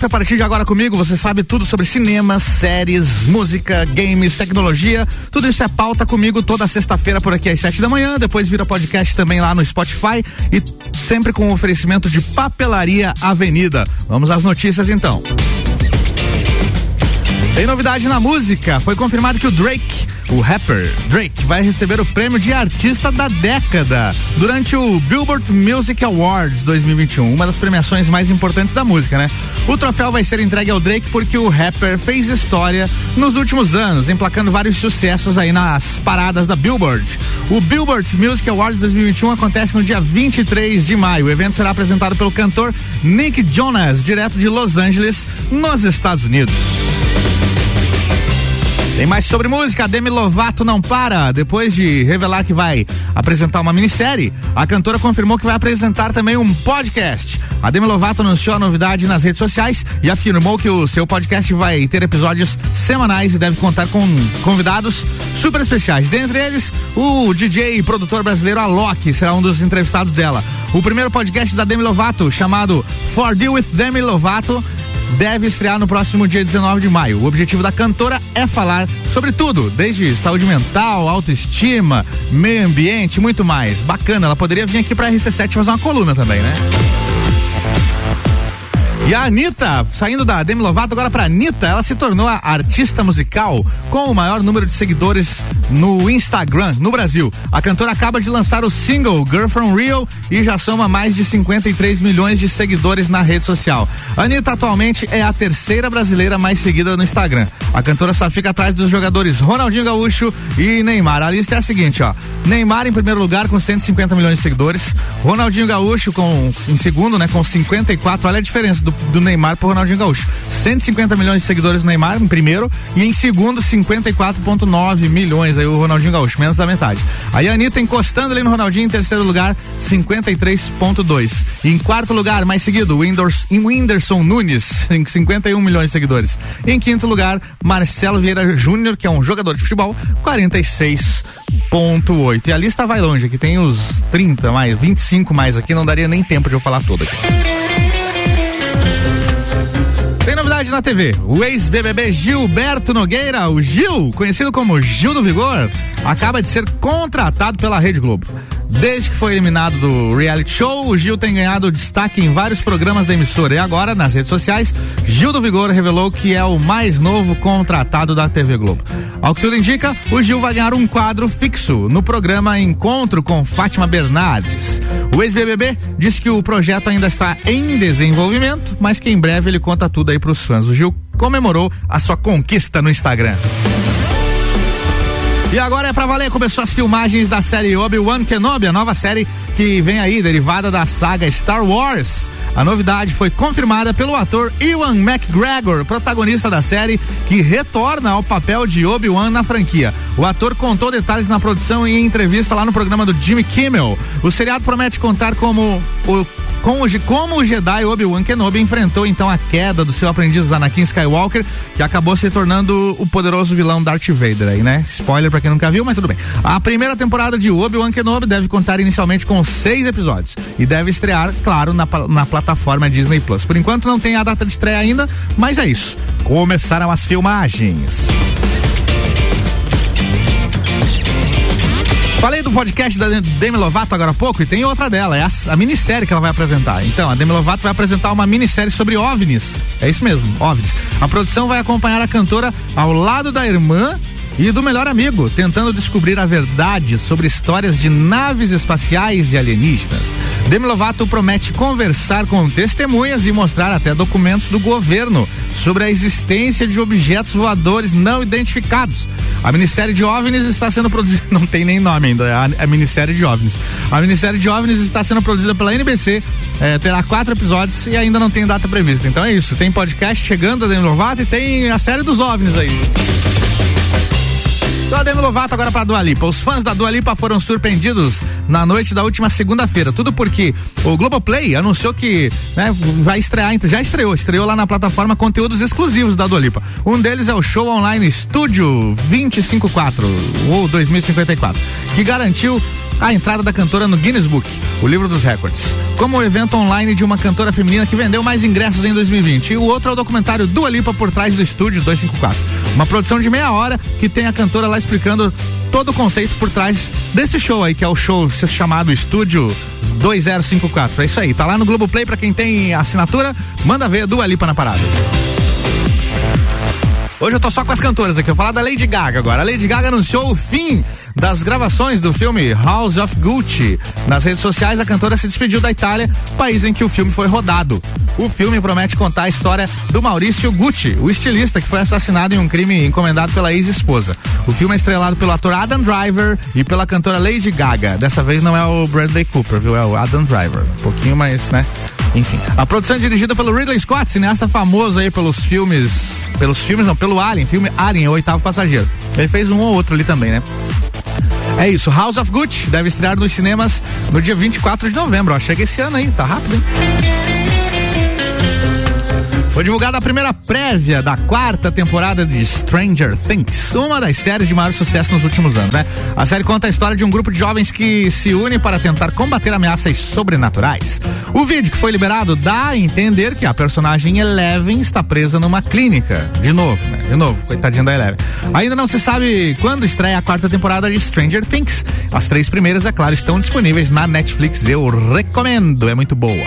A partir de agora comigo, você sabe tudo sobre cinema, séries, música, games, tecnologia. Tudo isso é pauta comigo toda sexta-feira por aqui às sete da manhã. Depois vira podcast também lá no Spotify e sempre com oferecimento de Papelaria Avenida. Vamos às notícias então. Tem novidade na música. Foi confirmado que o Drake, o rapper Drake, vai receber o prêmio de artista da década durante o Billboard Music Awards 2021, uma das premiações mais importantes da música, né? O troféu vai ser entregue ao Drake porque o rapper fez história nos últimos anos, emplacando vários sucessos aí nas paradas da Billboard. O Billboard Music Awards 2021 acontece no dia 23 de maio. O evento será apresentado pelo cantor Nick Jonas, direto de Los Angeles, nos Estados Unidos. Tem mais sobre música. Demi Lovato não para. Depois de revelar que vai apresentar uma minissérie, a cantora confirmou que vai apresentar também um podcast. A Demi Lovato anunciou a novidade nas redes sociais e afirmou que o seu podcast vai ter episódios semanais e deve contar com convidados super especiais. Dentre eles, o DJ e produtor brasileiro Alok será um dos entrevistados dela. O primeiro podcast da Demi Lovato, chamado For Deal with Demi Lovato, deve estrear no próximo dia 19 de maio. O objetivo da cantora é falar sobre tudo, desde saúde mental, autoestima, meio ambiente, muito mais. Bacana, ela poderia vir aqui para RC7 fazer uma coluna também, né? E a Anitta, saindo da Demi Lovato agora pra Anitta, ela se tornou a artista musical com o maior número de seguidores no Instagram no Brasil. A cantora acaba de lançar o single Girl From Real e já soma mais de 53 milhões de seguidores na rede social. Anitta atualmente é a terceira brasileira mais seguida no Instagram. A cantora só fica atrás dos jogadores Ronaldinho Gaúcho e Neymar. A lista é a seguinte, ó. Neymar em primeiro lugar com 150 milhões de seguidores, Ronaldinho Gaúcho com em segundo, né, com 54. Olha a diferença do do Neymar pro Ronaldinho Gaúcho. 150 milhões de seguidores no Neymar em primeiro e em segundo 54.9 milhões aí o Ronaldinho Gaúcho, menos da metade. Aí a Anitta encostando ali no Ronaldinho em terceiro lugar, 53.2. E em quarto lugar, mais seguido, o Whindersson Nunes, em 51 milhões de seguidores. Em quinto lugar, Marcelo Vieira Júnior, que é um jogador de futebol, 46.8. E a lista vai longe, aqui tem os 30 mais, 25 mais aqui, não daria nem tempo de eu falar toda. Tem na TV. O ex-BBB Gilberto Nogueira, o Gil, conhecido como Gil do Vigor, acaba de ser contratado pela Rede Globo. Desde que foi eliminado do reality show, o Gil tem ganhado destaque em vários programas da emissora. E agora, nas redes sociais, Gil do Vigor revelou que é o mais novo contratado da TV Globo. Ao que tudo indica, o Gil vai ganhar um quadro fixo no programa Encontro com Fátima Bernardes. O ex-BBB disse que o projeto ainda está em desenvolvimento, mas que em breve ele conta tudo aí para os fãs. O Gil comemorou a sua conquista no Instagram. E agora é pra valer, começou as filmagens da série Obi-Wan Kenobi, a nova série que vem aí, derivada da saga Star Wars. A novidade foi confirmada pelo ator Ewan McGregor, protagonista da série, que retorna ao papel de Obi-Wan na franquia. O ator contou detalhes na produção e em entrevista lá no programa do Jimmy Kimmel. O seriado promete contar como o como o Jedi Obi-Wan Kenobi enfrentou então a queda do seu aprendiz Anakin Skywalker, que acabou se tornando o poderoso vilão Darth Vader aí, né? Spoiler para quem nunca viu, mas tudo bem. A primeira temporada de Obi-Wan Kenobi deve contar inicialmente com seis episódios e deve estrear, claro, na, na plataforma Disney Plus. Por enquanto não tem a data de estreia ainda, mas é isso. Começaram as filmagens. Falei do podcast da Demi Lovato agora há pouco e tem outra dela, é a, a, minissérie que ela vai apresentar. Então, a Demi Lovato vai apresentar uma minissérie sobre OVNIs. É isso mesmo, OVNIs. A produção vai acompanhar a cantora ao lado da irmã e do melhor amigo, tentando descobrir a verdade sobre histórias de naves espaciais e alienígenas. Demi Lovato promete conversar com testemunhas e mostrar até documentos do governo sobre a existência de objetos voadores não identificados. A minissérie de OVNIs está sendo produzida, não tem nem nome ainda, é a, a minissérie de OVNIs. A minissérie de OVNIs está sendo produzida pela NBC, é, terá quatro episódios e ainda não tem data prevista. Então é isso, tem podcast chegando a Demi Lovato e tem a série dos OVNIs aí. Então, Demi Lovato agora para Dua Lipa. Os fãs da Dua Lipa foram surpreendidos na noite da última segunda-feira. Tudo porque o Globoplay anunciou que né, vai estrear, já estreou, estreou lá na plataforma conteúdos exclusivos da Dua Lipa. Um deles é o show online Studio 254 ou 2054, que garantiu a entrada da cantora no Guinness Book, o livro dos recordes, como o evento online de uma cantora feminina que vendeu mais ingressos em 2020. E o outro é o documentário Dua Lipa por trás do estúdio 254. Uma produção de meia hora que tem a cantora lá explicando todo o conceito por trás desse show aí, que é o show chamado Estúdio 2054. É isso aí, tá lá no Globoplay para quem tem assinatura, manda ver Dua Lipa na parada. Hoje eu tô só com as cantoras aqui. Eu vou falar da Lady Gaga agora. A Lady Gaga anunciou o fim das gravações do filme House of Gucci. Nas redes sociais, a cantora se despediu da Itália, país em que o filme foi rodado. O filme promete contar a história do Maurício Gucci, o estilista que foi assassinado em um crime encomendado pela ex-esposa. O filme é estrelado pelo ator Adam Driver e pela cantora Lady Gaga. Dessa vez não é o Bradley Cooper, viu? É o Adam Driver. Um pouquinho mais, né? Enfim. A produção é dirigida pelo Ridley Scott, cineasta famoso aí pelos filmes. Pelos filmes, não, pelo Alien, filme Alien, o oitavo passageiro. Ele fez um ou outro ali também, né? É isso, House of Gucci deve estrear nos cinemas no dia 24 de novembro. Ó, chega esse ano aí, tá rápido, hein? Foi divulgada a primeira prévia da quarta temporada de Stranger Things, uma das séries de maior sucesso nos últimos anos, né? A série conta a história de um grupo de jovens que se une para tentar combater ameaças sobrenaturais. O vídeo que foi liberado dá a entender que a personagem Eleven está presa numa clínica. De novo, né? De novo, coitadinha da Eleven. Ainda não se sabe quando estreia a quarta temporada de Stranger Things. As três primeiras, é claro, estão disponíveis na Netflix. Eu recomendo, é muito boa.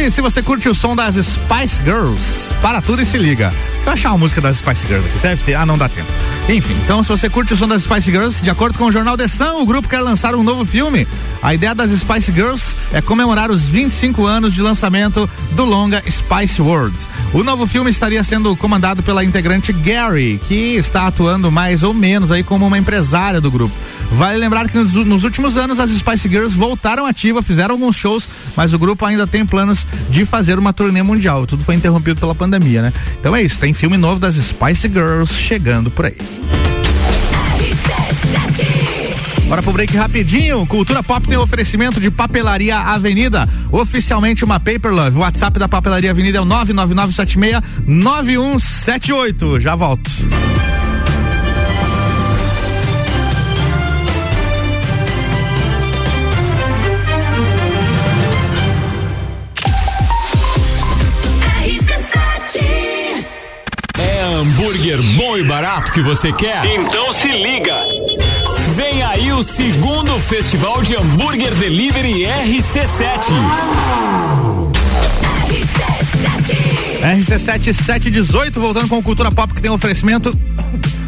E se você curte o som das Spice Girls, para tudo e se liga. Deixa eu achar uma música das Spice Girls aqui. Deve ter. Ah, não dá tempo. Enfim, então se você curte o som das Spice Girls, de acordo com o jornal The Sun, o grupo quer lançar um novo filme. A ideia das Spice Girls é comemorar os 25 anos de lançamento do longa Spice World. O novo filme estaria sendo comandado pela integrante Gary, que está atuando mais ou menos aí como uma empresária do grupo. Vale lembrar que nos, nos, últimos anos as Spice Girls voltaram ativa, fizeram alguns shows, mas o grupo ainda tem planos de fazer uma turnê mundial. Tudo foi interrompido pela pandemia, né? Então é isso, tem filme novo das Spice Girls chegando por aí. Bora pro break rapidinho. Cultura Pop tem oferecimento de Papelaria Avenida, oficialmente uma Paper Love. O WhatsApp da Papelaria Avenida é o 99976 9178. Já volto. Hambúrguer bom e barato que você quer? Então se liga! Vem aí o segundo Festival de Hambúrguer Delivery RC7. RC7 718, voltando com Cultura Pop que tem oferecimento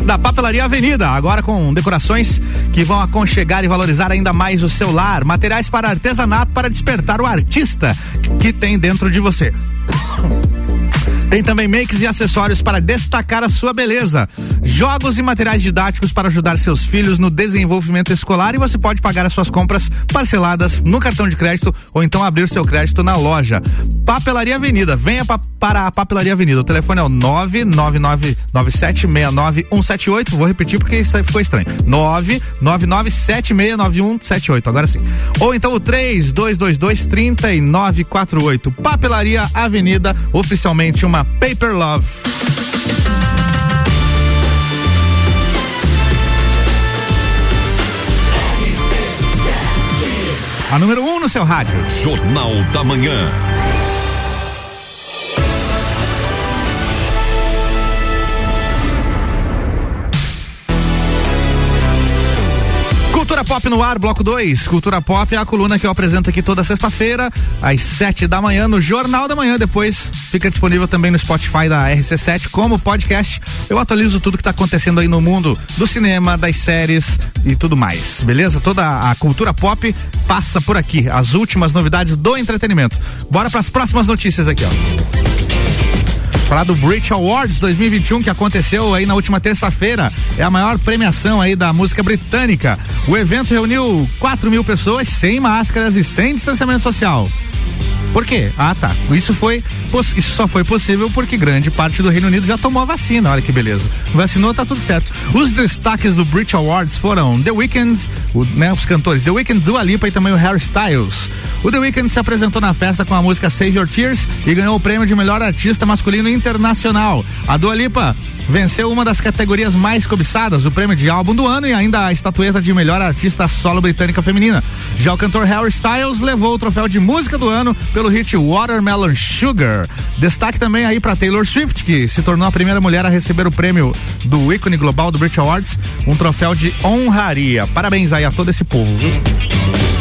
da Papelaria Avenida, agora com decorações que vão aconchegar e valorizar ainda mais o seu lar, materiais para artesanato para despertar o artista que tem dentro de você. Tem também makes e acessórios para destacar a sua beleza. Jogos e materiais didáticos para ajudar seus filhos no desenvolvimento escolar e você pode pagar as suas compras parceladas no cartão de crédito ou então abrir seu crédito na loja. Papelaria Avenida, venha pa para a Papelaria Avenida. O telefone é o 99997699178. Vou repetir porque isso aí ficou estranho. 999769178. Agora sim. Ou então o 3222 3948. Papelaria Avenida, oficialmente uma Paper Love. A número 1 um no seu rádio. Jornal da Manhã. Pop no ar, bloco 2. Cultura Pop é a coluna que eu apresento aqui toda sexta-feira, às 7 da manhã, no Jornal da Manhã. Depois fica disponível também no Spotify da RC7 como podcast. Eu atualizo tudo que está acontecendo aí no mundo do cinema, das séries e tudo mais. Beleza? Toda a cultura pop passa por aqui. As últimas novidades do entretenimento. Bora para as próximas notícias aqui, ó falar do Brit Awards 2021 que aconteceu aí na última terça-feira. É a maior premiação aí da música britânica. O evento reuniu 4 mil pessoas sem máscaras e sem distanciamento social. Por quê? Ah, tá. Isso foi isso só foi possível porque grande parte do Reino Unido já tomou a vacina. Olha que beleza. Vacinou, tá tudo certo. Os destaques do Brit Awards foram The Weeknd, o, né, os cantores The Weeknd, Dua Lipa e também o Harry Styles. O The Weeknd se apresentou na festa com a música Save Your Tears e ganhou o prêmio de melhor artista masculino internacional. A Dua Lipa venceu uma das categorias mais cobiçadas, o prêmio de álbum do ano e ainda a estatueta de melhor artista solo britânica feminina. Já o cantor Harry Styles levou o troféu de música do ano pelo hit Watermelon Sugar. Destaque também aí para Taylor Swift, que se tornou a primeira mulher a receber o prêmio do ícone global do Brit Awards, um troféu de honraria. Parabéns aí a todo esse povo, viu?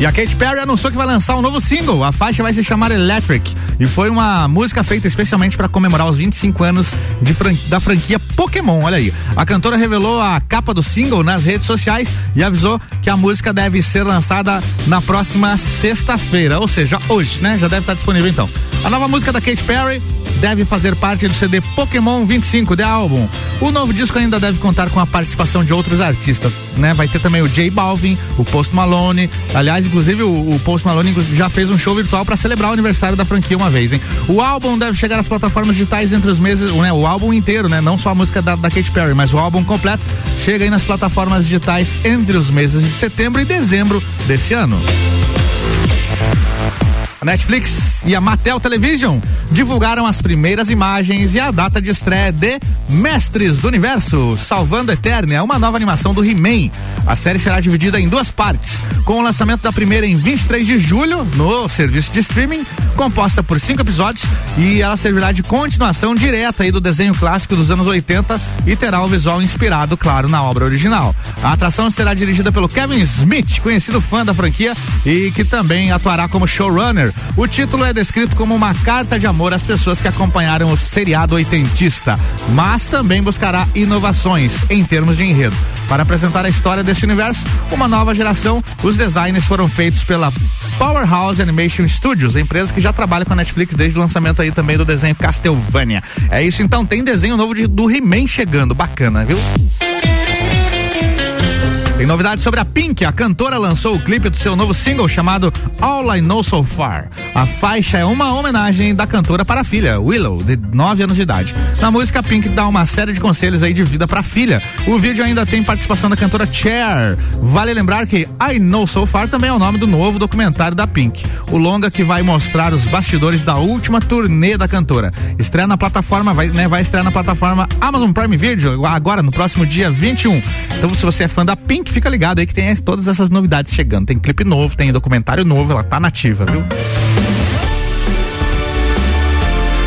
E a Katy Perry anunciou que vai lançar um novo single. A faixa vai se chamar Electric e foi uma música feita especialmente para comemorar os 25 anos fran da franquia Pokémon. Olha aí. A cantora revelou a capa do single nas redes sociais e avisou que a música deve ser lançada na próxima sexta-feira, ou seja, hoje, né? Já deve estar disponível então. A nova música da Katy Perry deve fazer parte do CD Pokémon 25 de álbum. O novo disco ainda deve contar com a participação de outros artistas, né? Vai ter também o J Balvin, o Post Malone. Aliás, inclusive o, o Post Malone já fez um show virtual para celebrar o aniversário da franquia uma vez, hein? O álbum deve chegar às plataformas digitais entre os meses, né? O álbum inteiro, né? Não só a música da, da Katy Perry, mas o álbum completo chega aí nas plataformas digitais entre os meses de setembro e dezembro desse ano. A Netflix e a Mattel Television divulgaram as primeiras imagens e a data de estreia de Mestres do Universo, Salvando Eternia, uma nova animação do He-Man. A série será dividida em duas partes, com o lançamento da primeira em 23 de julho no serviço de streaming, composta por cinco episódios e ela servirá de continuação direta aí do desenho clássico dos anos 80 e terá o visual inspirado, claro, na obra original. A atração será dirigida pelo Kevin Smith, conhecido fã da franquia e que também atuará como showrunner o título é descrito como uma carta de amor às pessoas que acompanharam o seriado oitentista, mas também buscará inovações em termos de enredo. Para apresentar a história deste universo, uma nova geração, os designs foram feitos pela Powerhouse Animation Studios, empresa que já trabalha com a Netflix desde o lançamento aí também do desenho Castlevania. É isso então, tem desenho novo de, do He-Man chegando, bacana, viu? Tem novidades sobre a Pink. A cantora lançou o clipe do seu novo single chamado All I Know So Far. A faixa é uma homenagem da cantora para a filha, Willow, de 9 anos de idade. Na música, a Pink dá uma série de conselhos aí de vida para a filha. O vídeo ainda tem participação da cantora Cher. Vale lembrar que I Know So Far também é o nome do novo documentário da Pink. O longa que vai mostrar os bastidores da última turnê da cantora. Estreia na plataforma, vai, né, vai estrear na plataforma Amazon Prime Video agora no próximo dia 21. Então, se você é fã da Pink, fica ligado aí que tem todas essas novidades chegando. Tem clipe novo, tem documentário novo, ela tá nativa, viu?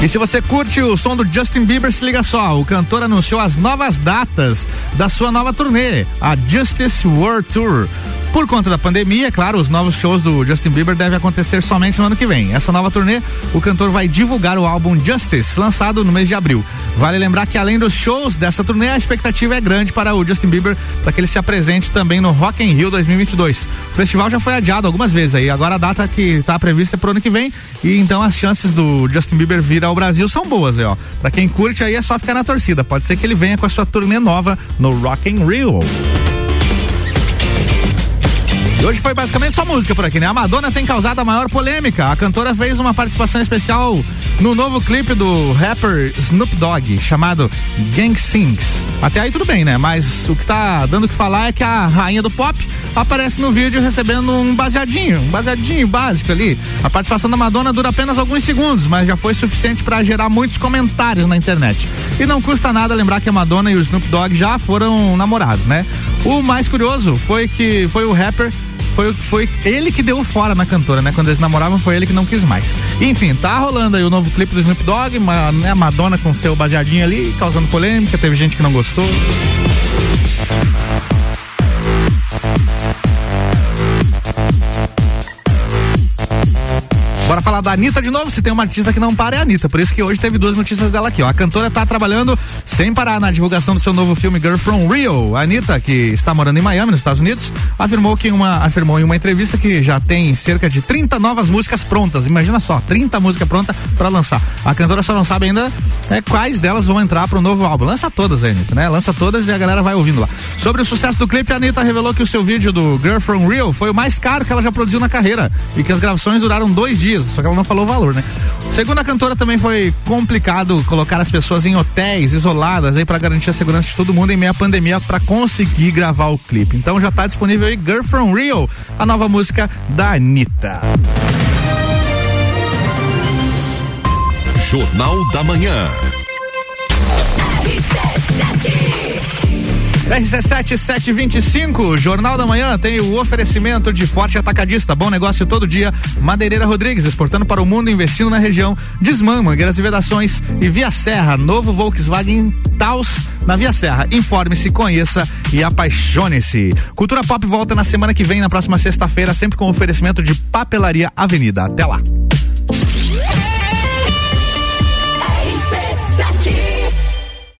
E se você curte o som do Justin Bieber, se liga só, o cantor anunciou as novas datas da sua nova turnê, a Justice World Tour. Por conta da pandemia, é claro, os novos shows do Justin Bieber devem acontecer somente no ano que vem. Essa nova turnê, o cantor vai divulgar o álbum Justice, lançado no mês de abril. Vale lembrar que além dos shows dessa turnê, a expectativa é grande para o Justin Bieber para que ele se apresente também no Rock in Rio 2022. O festival já foi adiado algumas vezes aí, agora a data que está prevista é pro ano que vem e então as chances do Justin Bieber vir ao Brasil são boas, aí, ó. Para quem curte aí é só ficar na torcida. Pode ser que ele venha com a sua turnê nova no Rock in Rio. E hoje foi basicamente só música por aqui, né? A Madonna tem causado a maior polêmica. A cantora fez uma participação especial no novo clipe do rapper Snoop Dogg, chamado Gang Sings. Até aí tudo bem, né? Mas o que tá dando que falar é que a rainha do pop aparece no vídeo recebendo um baseadinho, um baseadinho básico ali. A participação da Madonna dura apenas alguns segundos, mas já foi suficiente para gerar muitos comentários na internet. E não custa nada lembrar que a Madonna e o Snoop Dogg já foram namorados, né? O mais curioso foi que foi o rapper foi, foi ele que deu fora na cantora, né? Quando eles namoravam, foi ele que não quis mais. Enfim, tá rolando aí o novo clipe do Snoop Dogg, uma, né, Madonna com seu baseadinho ali, causando polêmica, teve gente que não gostou. Falar da Anitta de novo. Se tem uma artista que não para, é a Anitta. Por isso que hoje teve duas notícias dela aqui, ó. A cantora tá trabalhando sem parar na divulgação do seu novo filme Girl from Rio. A Anitta, que está morando em Miami, nos Estados Unidos, afirmou que uma afirmou em uma entrevista que já tem cerca de 30 novas músicas prontas. Imagina só, 30 músicas prontas para lançar. A cantora só não sabe ainda é, quais delas vão entrar pro novo álbum. Lança todas, Anitta, né? Lança todas e a galera vai ouvindo lá. Sobre o sucesso do clipe, a Anitta revelou que o seu vídeo do Girl from Rio foi o mais caro que ela já produziu na carreira e que as gravações duraram dois dias, só que ela não falou o valor, né? Segundo a cantora, também foi complicado colocar as pessoas em hotéis isoladas aí para garantir a segurança de todo mundo em meio à pandemia para conseguir gravar o clipe. Então já está disponível aí Girl from Rio, a nova música da Anitta. Jornal da Manhã. RC7 725, Jornal da Manhã tem o oferecimento de Forte Atacadista, bom negócio todo dia. Madeireira Rodrigues, exportando para o mundo, investindo na região. Desmã, mangueiras e vedações e Via Serra, novo Volkswagen Taos na Via Serra. Informe-se, conheça e apaixone-se. Cultura Pop volta na semana que vem, na próxima sexta-feira, sempre com oferecimento de Papelaria Avenida. Até lá.